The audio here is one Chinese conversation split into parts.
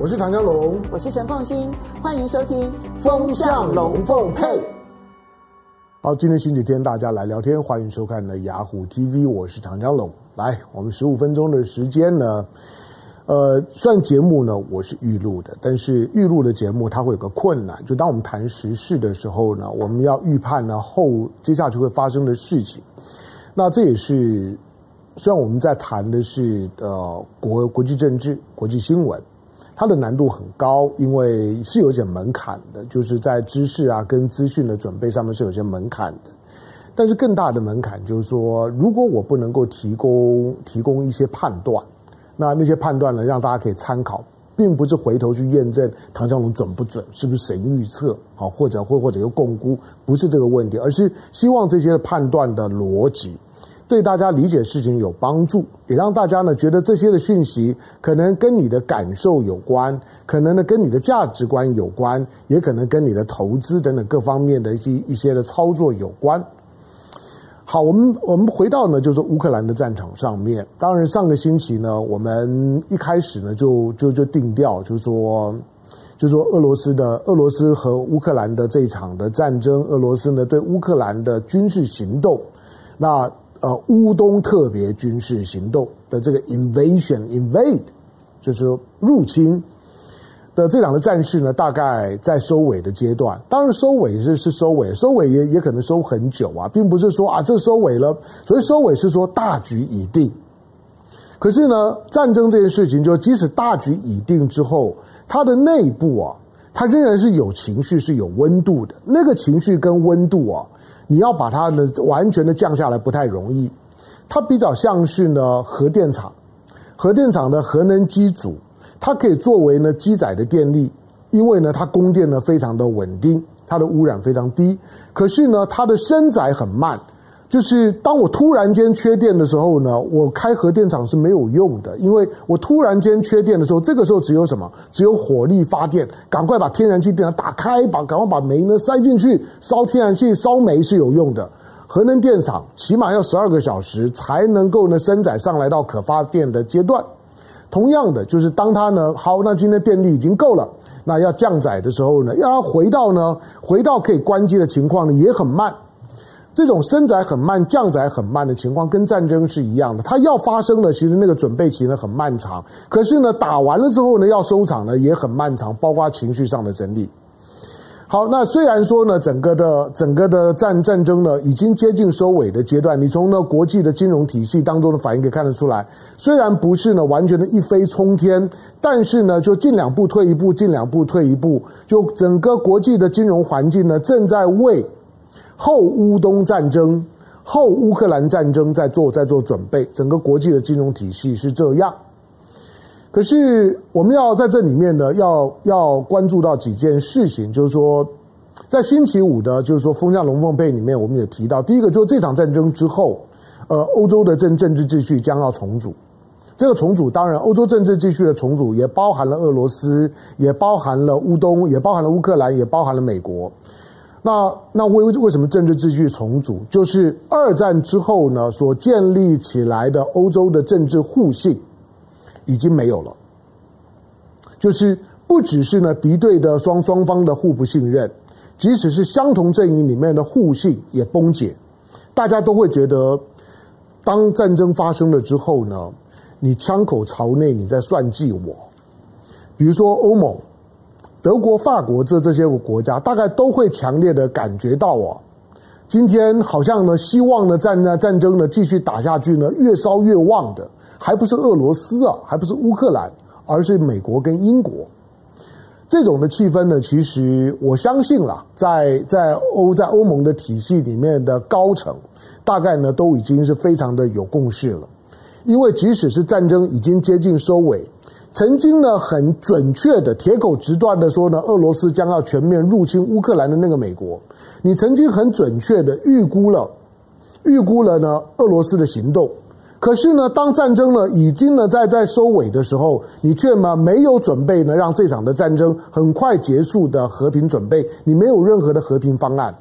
我是唐江龙，我是陈凤新，欢迎收听《风向龙凤配》。好，今天星期天，大家来聊天，欢迎收看呢雅虎 TV，我是唐江龙。来，我们十五分钟的时间呢，呃，算节目呢，我是预录的，但是预录的节目它会有个困难，就当我们谈时事的时候呢，我们要预判呢后接下去会发生的事情。那这也是虽然我们在谈的是呃国国际政治、国际新闻。它的难度很高，因为是有点门槛的，就是在知识啊跟资讯的准备上面是有些门槛的。但是更大的门槛就是说，如果我不能够提供提供一些判断，那那些判断呢，让大家可以参考，并不是回头去验证唐江龙准不准，是不是神预测，好或者或或者又共估，不是这个问题，而是希望这些判断的逻辑。对大家理解事情有帮助，也让大家呢觉得这些的讯息可能跟你的感受有关，可能呢跟你的价值观有关，也可能跟你的投资等等各方面的一些一些的操作有关。好，我们我们回到呢就是乌克兰的战场上面。当然上个星期呢，我们一开始呢就就就定调，就是说就是说俄罗斯的俄罗斯和乌克兰的这场的战争，俄罗斯呢对乌克兰的军事行动，那。呃，乌东特别军事行动的这个 invasion invade，就是入侵的这两个战事呢，大概在收尾的阶段。当然，收尾是是收尾，收尾也也可能收很久啊，并不是说啊这收尾了。所以收尾是说大局已定。可是呢，战争这件事情，就即使大局已定之后，它的内部啊，它仍然是有情绪，是有温度的。那个情绪跟温度啊。你要把它呢完全的降下来不太容易，它比较像是呢核电厂，核电厂的核能机组，它可以作为呢机载的电力，因为呢它供电呢非常的稳定，它的污染非常低，可是呢它的升载很慢。就是当我突然间缺电的时候呢，我开核电厂是没有用的，因为我突然间缺电的时候，这个时候只有什么？只有火力发电，赶快把天然气电厂打开，把赶快把煤呢塞进去，烧天然气、烧煤是有用的。核能电厂起码要十二个小时才能够呢升载上来到可发电的阶段。同样的，就是当它呢好，那今天电力已经够了，那要降载的时候呢，要它回到呢回到可以关机的情况呢也很慢。这种升载很慢、降载很慢的情况，跟战争是一样的。它要发生的，其实那个准备期呢很漫长。可是呢，打完了之后呢，要收场呢也很漫长，包括情绪上的整理。好，那虽然说呢，整个的整个的战战争呢已经接近收尾的阶段，你从呢国际的金融体系当中的反应可以看得出来，虽然不是呢完全的一飞冲天，但是呢就进两步退一步，进两步退一步，就整个国际的金融环境呢正在为。后乌东战争、后乌克兰战争在做在做准备，整个国际的金融体系是这样。可是我们要在这里面呢，要要关注到几件事情，就是说，在星期五的，就是说风向龙凤配里面，我们也提到，第一个就是这场战争之后，呃，欧洲的政政治秩序将要重组。这个重组当然，欧洲政治秩序的重组也包含了俄罗斯，也包含了乌东，也包含了乌克兰，也包含了美国。那那为为什么政治秩序重组？就是二战之后呢，所建立起来的欧洲的政治互信已经没有了。就是不只是呢敌对的双双方的互不信任，即使是相同阵营里面的互信也崩解。大家都会觉得，当战争发生了之后呢，你枪口朝内，你在算计我。比如说欧盟。德国、法国这这些个国家，大概都会强烈的感觉到啊，今天好像呢，希望呢战呢战争呢继续打下去呢，越烧越旺的，还不是俄罗斯啊，还不是乌克兰，而是美国跟英国。这种的气氛呢，其实我相信啦，在在欧在欧盟的体系里面的高层，大概呢都已经是非常的有共识了，因为即使是战争已经接近收尾。曾经呢，很准确的铁口直断的说呢，俄罗斯将要全面入侵乌克兰的那个美国，你曾经很准确的预估了，预估了呢俄罗斯的行动。可是呢，当战争呢已经呢在在收尾的时候，你却嘛没有准备呢让这场的战争很快结束的和平准备，你没有任何的和平方案。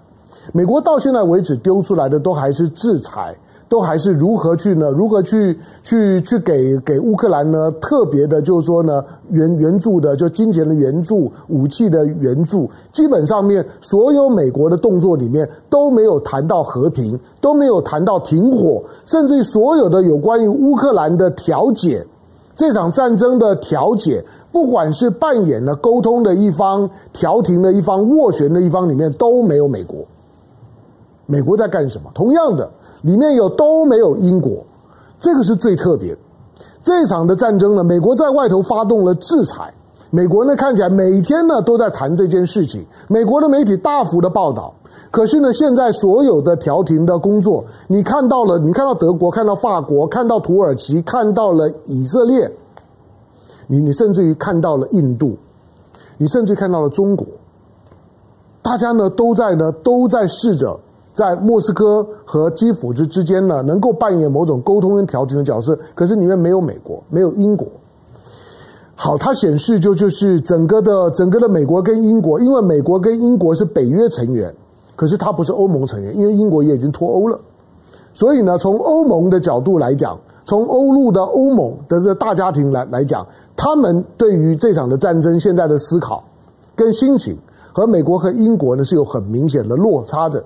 美国到现在为止丢出来的都还是制裁。都还是如何去呢？如何去去去给给乌克兰呢？特别的，就是说呢，援援助的，就金钱的援助、武器的援助，基本上面所有美国的动作里面都没有谈到和平，都没有谈到停火，甚至于所有的有关于乌克兰的调解，这场战争的调解，不管是扮演了沟通的一方、调停的一方、斡旋的一方里面都没有美国。美国在干什么？同样的。里面有都没有英国，这个是最特别。这场的战争呢，美国在外头发动了制裁。美国呢看起来每天呢都在谈这件事情，美国的媒体大幅的报道。可是呢，现在所有的调停的工作，你看到了，你看到德国，看到法国，看到土耳其，看到了以色列，你你甚至于看到了印度，你甚至于看到了中国，大家呢都在呢都在试着。在莫斯科和基辅之之间呢，能够扮演某种沟通跟调停的角色，可是里面没有美国，没有英国。好，它显示就就是整个的整个的美国跟英国，因为美国跟英国是北约成员，可是它不是欧盟成员，因为英国也已经脱欧了。所以呢，从欧盟的角度来讲，从欧陆的欧盟的这大家庭来来讲，他们对于这场的战争现在的思考跟心情，和美国和英国呢是有很明显的落差的。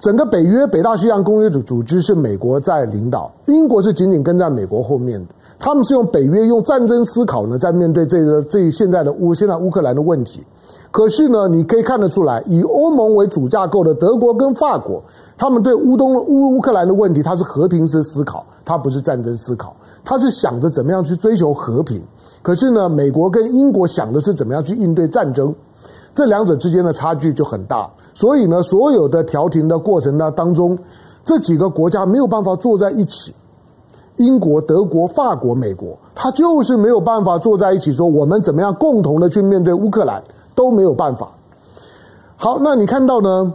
整个北约北大西洋公约组组织是美国在领导，英国是紧紧跟在美国后面的。他们是用北约用战争思考呢，在面对这个这现在的乌现在乌克兰的问题。可是呢，你可以看得出来，以欧盟为主架构的德国跟法国，他们对乌东乌乌克兰的问题，它是和平式思考，它不是战争思考，它是想着怎么样去追求和平。可是呢，美国跟英国想的是怎么样去应对战争，这两者之间的差距就很大。所以呢，所有的调停的过程呢当中，这几个国家没有办法坐在一起，英国、德国、法国、美国，他就是没有办法坐在一起说我们怎么样共同的去面对乌克兰都没有办法。好，那你看到呢，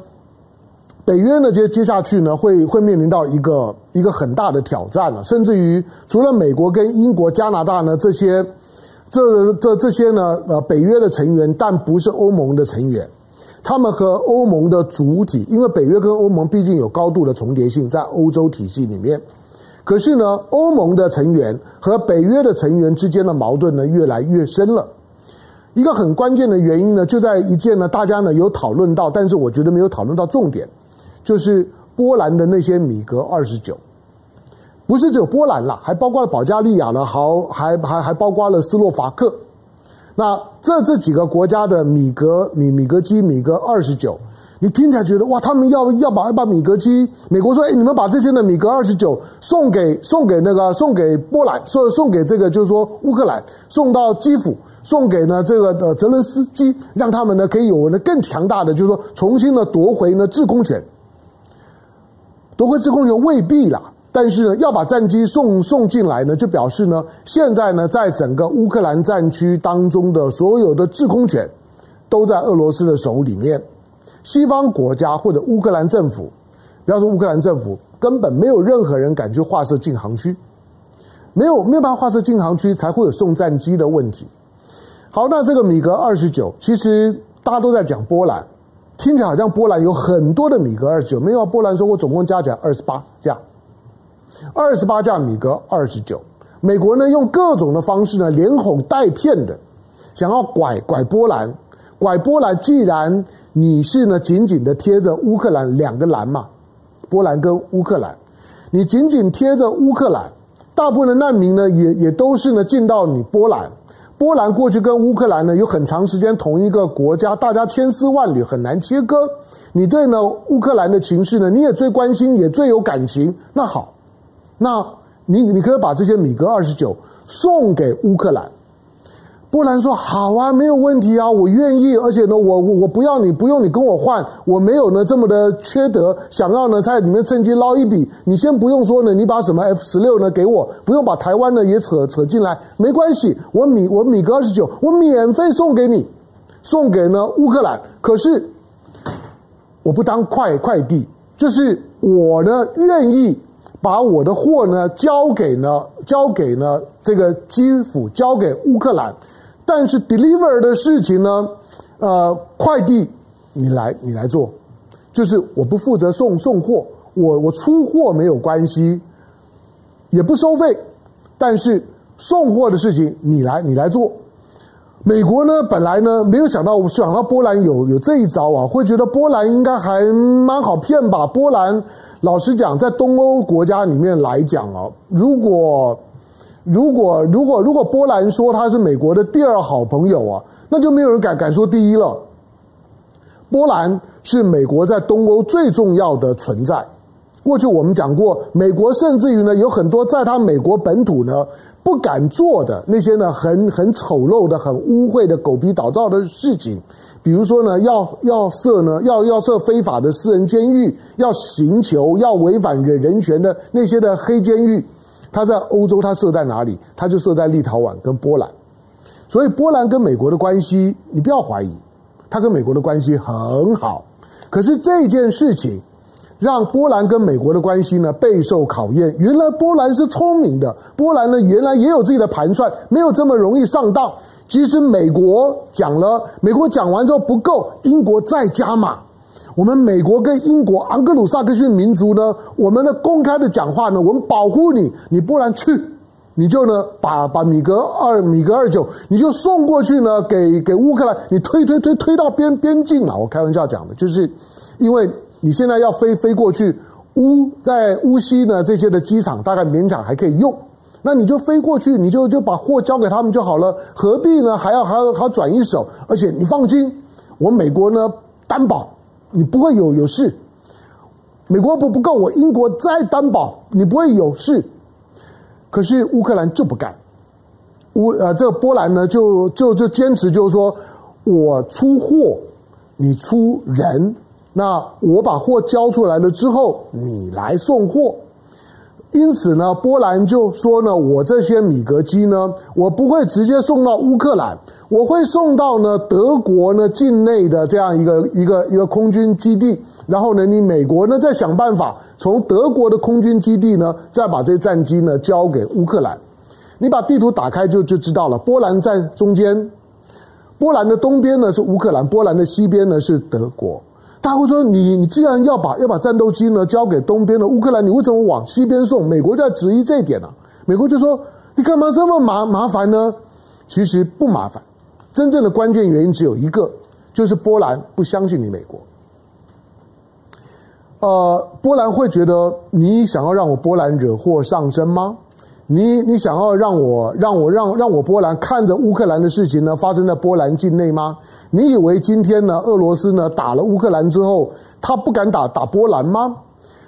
北约呢接接下去呢会会面临到一个一个很大的挑战了，甚至于除了美国跟英国、加拿大呢这些这这这些呢呃北约的成员，但不是欧盟的成员。他们和欧盟的主体，因为北约跟欧盟毕竟有高度的重叠性，在欧洲体系里面。可是呢，欧盟的成员和北约的成员之间的矛盾呢，越来越深了。一个很关键的原因呢，就在一件呢，大家呢有讨论到，但是我觉得没有讨论到重点，就是波兰的那些米格二十九，不是只有波兰啦，还包括了保加利亚呢，好，还还还包括了斯洛伐克。那这这几个国家的米格米米格机米格二十九，你听起来觉得哇，他们要要把要把米格机，美国说，哎，你们把这些的米格二十九送给送给那个送给波兰，送送给这个就是说乌克兰，送到基辅，送给呢这个的泽伦斯基，让他们呢可以有呢更强大的，就是说重新的夺回呢制空权，夺回制空权未必啦。但是呢，要把战机送送进来呢，就表示呢，现在呢，在整个乌克兰战区当中的所有的制空权都在俄罗斯的手里面。西方国家或者乌克兰政府，不要说乌克兰政府，根本没有任何人敢去划设禁航区，没有没有办法划设禁航区，才会有送战机的问题。好，那这个米格二十九，其实大家都在讲波兰，听起来好像波兰有很多的米格二十九，没有，波兰说我总共加起来二十八架。二十八架米格二十九，美国呢用各种的方式呢连哄带骗的，想要拐拐波兰，拐波兰。既然你是呢紧紧的贴着乌克兰两个蓝嘛，波兰跟乌克兰，你紧紧贴着乌克兰，大部分的难民呢也也都是呢进到你波兰。波兰过去跟乌克兰呢有很长时间同一个国家，大家千丝万缕很难切割。你对呢乌克兰的情势呢你也最关心，也最有感情。那好。那你你可以把这些米格二十九送给乌克兰。波兰说好啊，没有问题啊，我愿意。而且呢，我我我不要你，不用你跟我换，我没有呢这么的缺德，想要呢在里面趁机捞一笔。你先不用说呢，你把什么 F 十六呢给我，不用把台湾呢也扯扯进来，没关系。我米我米格二十九，我免费送给你，送给呢乌克兰。可是我不当快快递，就是我呢愿意。把我的货呢交给呢交给呢这个基辅，交给乌克兰，但是 deliver 的事情呢，呃，快递你来你来做，就是我不负责送送货，我我出货没有关系，也不收费，但是送货的事情你来你来做。美国呢，本来呢没有想到想到波兰有有这一招啊，会觉得波兰应该还蛮好骗吧？波兰老实讲，在东欧国家里面来讲啊，如果如果如果如果波兰说他是美国的第二好朋友啊，那就没有人敢敢说第一了。波兰是美国在东欧最重要的存在。过去我们讲过，美国甚至于呢有很多在他美国本土呢。不敢做的那些呢，很很丑陋的、很污秽的、狗皮倒灶的事情，比如说呢，要要设呢，要要设非法的私人监狱，要刑求，要违反人人权的那些的黑监狱，他在欧洲，他设在哪里？他就设在立陶宛跟波兰。所以波兰跟美国的关系，你不要怀疑，他跟美国的关系很好。可是这件事情。让波兰跟美国的关系呢备受考验。原来波兰是聪明的，波兰呢原来也有自己的盘算，没有这么容易上当。即使美国讲了，美国讲完之后不够，英国再加码。我们美国跟英国昂格鲁萨克逊民族呢，我们的公开的讲话呢，我们保护你，你波兰去，你就呢把把米格二米格二九，你就送过去呢给给乌克兰，你推推推推到边边境嘛。我开玩笑讲的，就是因为。你现在要飞飞过去乌在乌西呢，这些的机场大概勉强还可以用，那你就飞过去，你就就把货交给他们就好了，何必呢？还要还要还要转一手？而且你放心，我美国呢担保你不会有有事，美国不不够，我英国再担保你不会有事。可是乌克兰就不干，乌呃这个波兰呢就就就坚持就是说我出货，你出人。那我把货交出来了之后，你来送货。因此呢，波兰就说呢，我这些米格机呢，我不会直接送到乌克兰，我会送到呢德国呢境内的这样一个一个一个空军基地。然后呢，你美国呢再想办法从德国的空军基地呢，再把这些战机呢交给乌克兰。你把地图打开就就知道了，波兰在中间，波兰的东边呢是乌克兰，波兰的西边呢是德国。他会说：“你你既然要把要把战斗机呢交给东边的乌克兰，你为什么往西边送？”美国就在质疑这一点呢、啊。美国就说：“你干嘛这么麻麻烦呢？”其实不麻烦，真正的关键原因只有一个，就是波兰不相信你美国。呃，波兰会觉得你想要让我波兰惹祸上身吗？你你想要让我让我让让我波兰看着乌克兰的事情呢发生在波兰境内吗？你以为今天呢，俄罗斯呢打了乌克兰之后，他不敢打打波兰吗？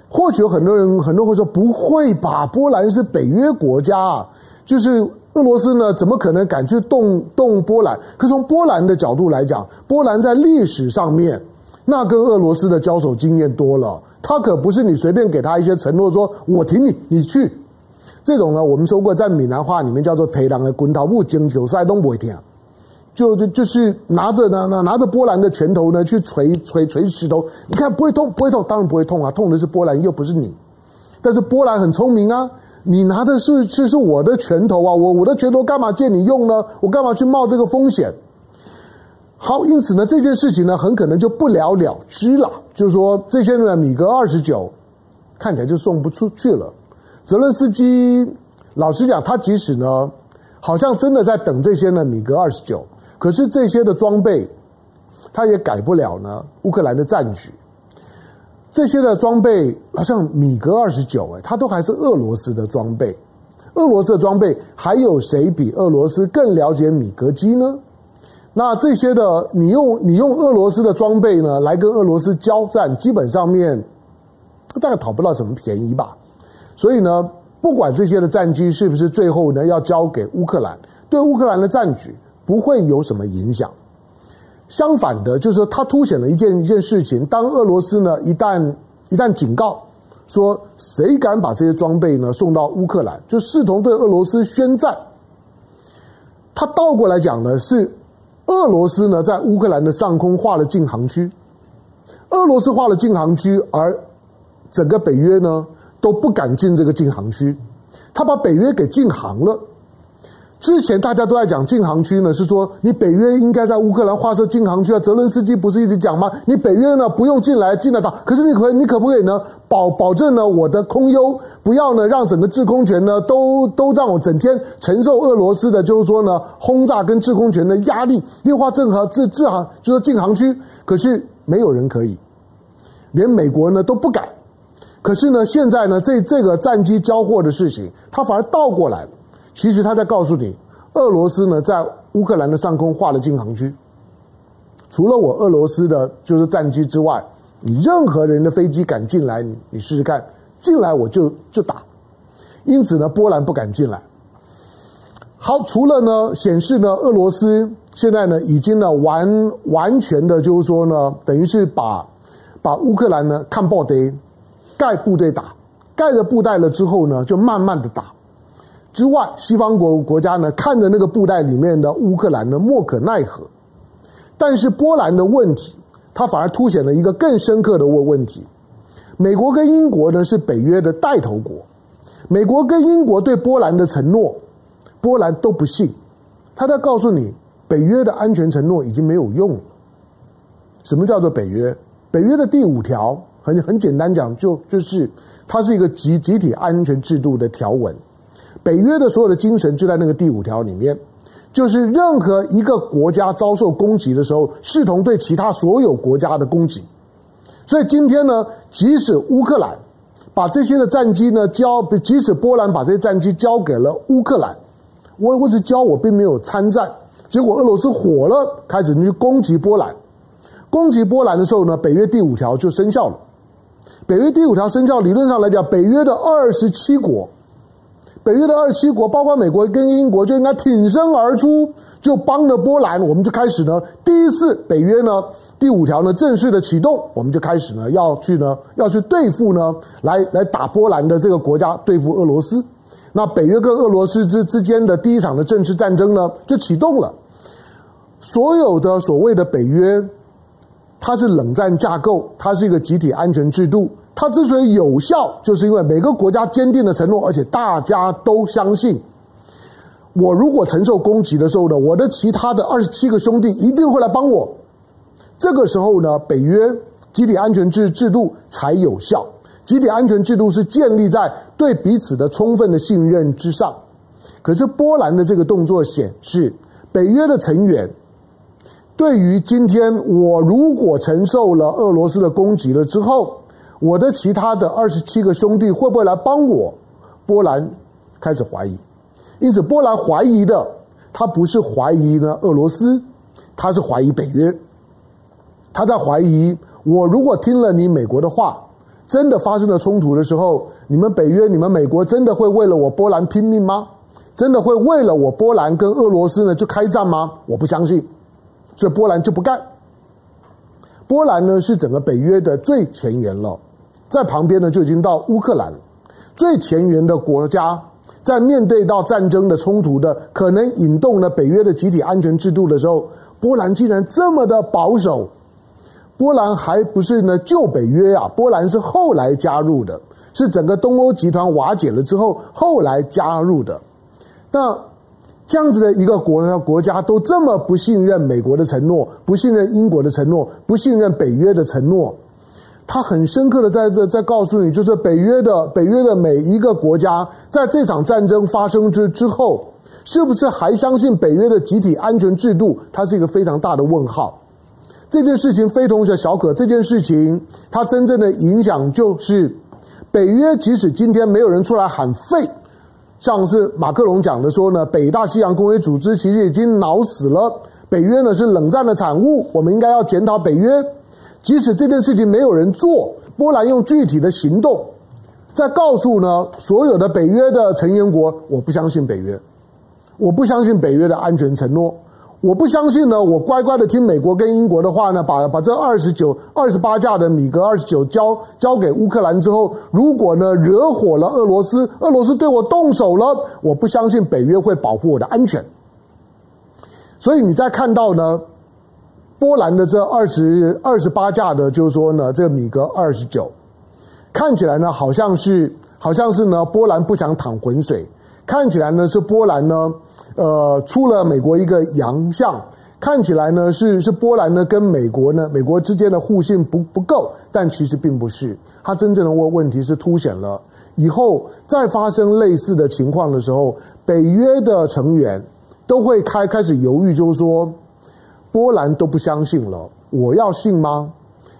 或许有很多人很多人会说，不会吧，波兰是北约国家啊，就是俄罗斯呢怎么可能敢去动动波兰？可从波兰的角度来讲，波兰在历史上面那跟俄罗斯的交手经验多了，他可不是你随便给他一些承诺，说我挺你，你去。这种呢，我们说过在闽南话里面叫做“提人的滚刀不经球赛都不会听”。就就就是拿着呢，拿拿着波兰的拳头呢，去锤锤锤石头，你看不会痛，不会痛，当然不会痛啊，痛的是波兰，又不是你。但是波兰很聪明啊，你拿的是是是我的拳头啊，我我的拳头干嘛借你用呢？我干嘛去冒这个风险？好，因此呢，这件事情呢，很可能就不了了之了。就是说，这些呢，米格二十九看起来就送不出去了。泽伦斯基老实讲，他即使呢，好像真的在等这些呢，米格二十九。可是这些的装备，他也改不了呢。乌克兰的战局，这些的装备好像米格二十九，哎，它都还是俄罗斯的装备。俄罗斯的装备，还有谁比俄罗斯更了解米格机呢？那这些的，你用你用俄罗斯的装备呢，来跟俄罗斯交战，基本上面大概讨不到什么便宜吧。所以呢，不管这些的战机是不是最后呢要交给乌克兰，对乌克兰的战局。不会有什么影响，相反的，就是说，它凸显了一件一件事情：当俄罗斯呢一旦一旦警告说，谁敢把这些装备呢送到乌克兰，就视同对俄罗斯宣战。他倒过来讲呢，是俄罗斯呢在乌克兰的上空画了禁航区，俄罗斯画了禁航区，而整个北约呢都不敢进这个禁航区，他把北约给禁航了。之前大家都在讲禁航区呢，是说你北约应该在乌克兰划设禁航区啊。泽伦斯基不是一直讲吗？你北约呢不用进来进得到，可是你可你可不可以呢保保证呢我的空优不要呢让整个制空权呢都都让我整天承受俄罗斯的就是说呢轰炸跟制空权的压力，劣化正和制制航就是禁航区，可是没有人可以，连美国呢都不敢。可是呢现在呢这这个战机交货的事情，它反而倒过来。其实他在告诉你，俄罗斯呢在乌克兰的上空划了禁航区，除了我俄罗斯的就是战机之外，你任何人的飞机敢进来，你你试试看，进来我就就打。因此呢，波兰不敢进来。好，除了呢显示呢俄罗斯现在呢已经呢完完全的，就是说呢，等于是把把乌克兰呢看爆的盖部队打，盖着布袋了之后呢，就慢慢的打。之外，西方国国家呢看着那个布袋里面的乌克兰呢莫可奈何，但是波兰的问题，它反而凸显了一个更深刻的问问题。美国跟英国呢是北约的带头国，美国跟英国对波兰的承诺，波兰都不信，他在告诉你，北约的安全承诺已经没有用了。什么叫做北约？北约的第五条很很简单讲，就就是它是一个集集体安全制度的条文。北约的所有的精神就在那个第五条里面，就是任何一个国家遭受攻击的时候，视同对其他所有国家的攻击。所以今天呢，即使乌克兰把这些的战机呢交，即使波兰把这些战机交给了乌克兰，我我只交，我并没有参战。结果俄罗斯火了，开始去攻击波兰。攻击波兰的时候呢，北约第五条就生效了。北约第五条生效，理论上来讲，北约的二十七国。北约的二十七国，包括美国跟英国，就应该挺身而出，就帮着波兰。我们就开始呢，第一次北约呢第五条呢正式的启动，我们就开始呢要去呢要去对付呢，来来打波兰的这个国家，对付俄罗斯。那北约跟俄罗斯之之间的第一场的正式战争呢就启动了。所有的所谓的北约，它是冷战架构，它是一个集体安全制度。它之所以有效，就是因为每个国家坚定的承诺，而且大家都相信，我如果承受攻击的时候呢，我的其他的二十七个兄弟一定会来帮我。这个时候呢，北约集体安全制制度才有效。集体安全制度是建立在对彼此的充分的信任之上。可是波兰的这个动作显示，北约的成员对于今天我如果承受了俄罗斯的攻击了之后，我的其他的二十七个兄弟会不会来帮我？波兰开始怀疑，因此波兰怀疑的，他不是怀疑呢俄罗斯，他是怀疑北约。他在怀疑，我如果听了你美国的话，真的发生了冲突的时候，你们北约、你们美国真的会为了我波兰拼命吗？真的会为了我波兰跟俄罗斯呢就开战吗？我不相信，所以波兰就不干。波兰呢是整个北约的最前沿了。在旁边呢，就已经到乌克兰最前沿的国家，在面对到战争的冲突的可能引动了北约的集体安全制度的时候，波兰竟然这么的保守。波兰还不是呢旧北约啊，波兰是后来加入的，是整个东欧集团瓦解了之后后来加入的。那这样子的一个国国家都这么不信任美国的承诺，不信任英国的承诺，不信任北约的承诺。他很深刻的在这在告诉你，就是北约的北约的每一个国家，在这场战争发生之之后，是不是还相信北约的集体安全制度？它是一个非常大的问号。这件事情非同小可，这件事情它真正的影响就是，北约即使今天没有人出来喊废，像是马克龙讲的说呢，北大西洋公约组织其实已经脑死了，北约呢是冷战的产物，我们应该要检讨北约。即使这件事情没有人做，波兰用具体的行动在告诉呢所有的北约的成员国，我不相信北约，我不相信北约的安全承诺，我不相信呢，我乖乖的听美国跟英国的话呢，把把这二十九、二十八架的米格二十九交交给乌克兰之后，如果呢惹火了俄罗斯，俄罗斯对我动手了，我不相信北约会保护我的安全。所以你在看到呢。波兰的这二十二十八架的，就是说呢，这个米格二十九，看起来呢好像是好像是呢，波兰不想淌浑水，看起来呢是波兰呢，呃，出了美国一个洋相，看起来呢是是波兰呢跟美国呢美国之间的互信不不够，但其实并不是，它真正的问问题是凸显了。以后再发生类似的情况的时候，北约的成员都会开开始犹豫，就是说波兰都不相信了，我要信吗？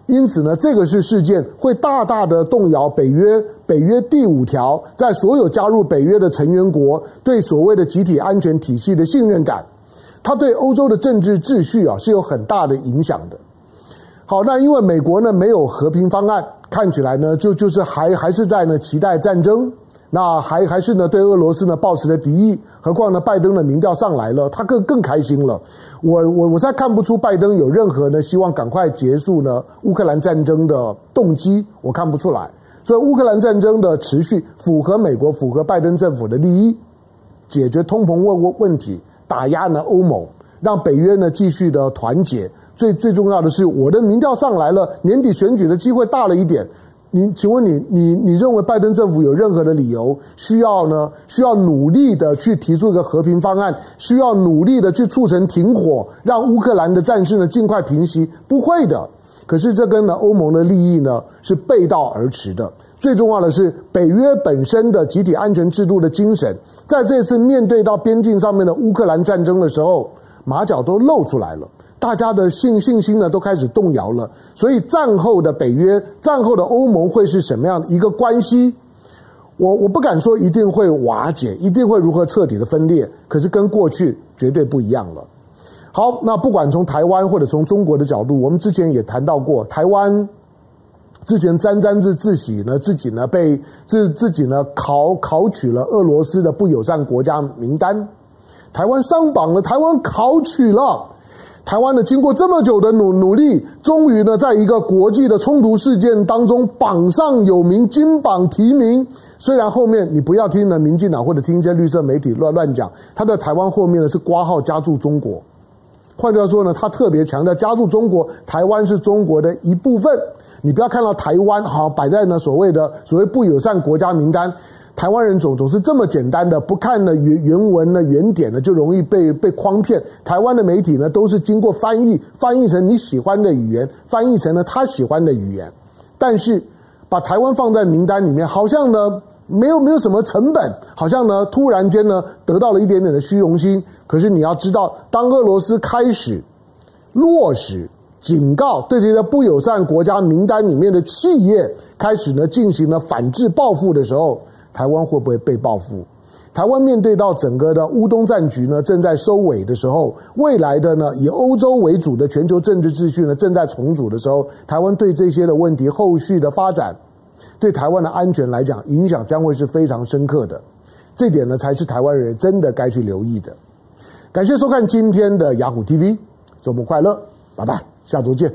因此呢，这个是事件会大大的动摇北约北约第五条，在所有加入北约的成员国对所谓的集体安全体系的信任感，它对欧洲的政治秩序啊是有很大的影响的。好，那因为美国呢没有和平方案，看起来呢就就是还还是在呢期待战争。那还还是呢，对俄罗斯呢抱持的敌意，何况呢，拜登的民调上来了，他更更开心了。我我我现在看不出拜登有任何呢希望赶快结束呢乌克兰战争的动机，我看不出来。所以乌克兰战争的持续符合美国、符合拜登政府的利益，解决通膨问问问题，打压呢欧盟，让北约呢继续的团结。最最重要的是，我的民调上来了，年底选举的机会大了一点。你请问你你你认为拜登政府有任何的理由需要呢？需要努力的去提出一个和平方案，需要努力的去促成停火，让乌克兰的战事呢尽快平息？不会的。可是这跟呢欧盟的利益呢是背道而驰的。最重要的是北约本身的集体安全制度的精神，在这次面对到边境上面的乌克兰战争的时候，马脚都露出来了。大家的信信心呢都开始动摇了，所以战后的北约、战后的欧盟会是什么样一个关系？我我不敢说一定会瓦解，一定会如何彻底的分裂，可是跟过去绝对不一样了。好，那不管从台湾或者从中国的角度，我们之前也谈到过，台湾之前沾沾自自喜呢，自己呢被自自己呢考考取了俄罗斯的不友善国家名单，台湾上榜了，台湾考取了。台湾呢，经过这么久的努努力，终于呢，在一个国际的冲突事件当中榜上有名，金榜题名。虽然后面你不要听呢，民进党或者听一些绿色媒体乱乱讲，他在台湾后面呢是挂号加注中国。换句话说呢，他特别强调加注中国，台湾是中国的一部分。你不要看到台湾好摆在呢所谓的所谓不友善国家名单。台湾人总总是这么简单的，不看呢原原文呢原点呢就容易被被诓骗。台湾的媒体呢都是经过翻译，翻译成你喜欢的语言，翻译成了他喜欢的语言。但是把台湾放在名单里面，好像呢没有没有什么成本，好像呢突然间呢得到了一点点的虚荣心。可是你要知道，当俄罗斯开始落实警告，对这些不友善国家名单里面的企业开始呢进行了反制报复的时候。台湾会不会被报复？台湾面对到整个的乌东战局呢，正在收尾的时候，未来的呢，以欧洲为主的全球政治秩序呢，正在重组的时候，台湾对这些的问题后续的发展，对台湾的安全来讲，影响将会是非常深刻的。这点呢，才是台湾人真的该去留意的。感谢收看今天的雅虎 TV，周末快乐，拜拜，下周见。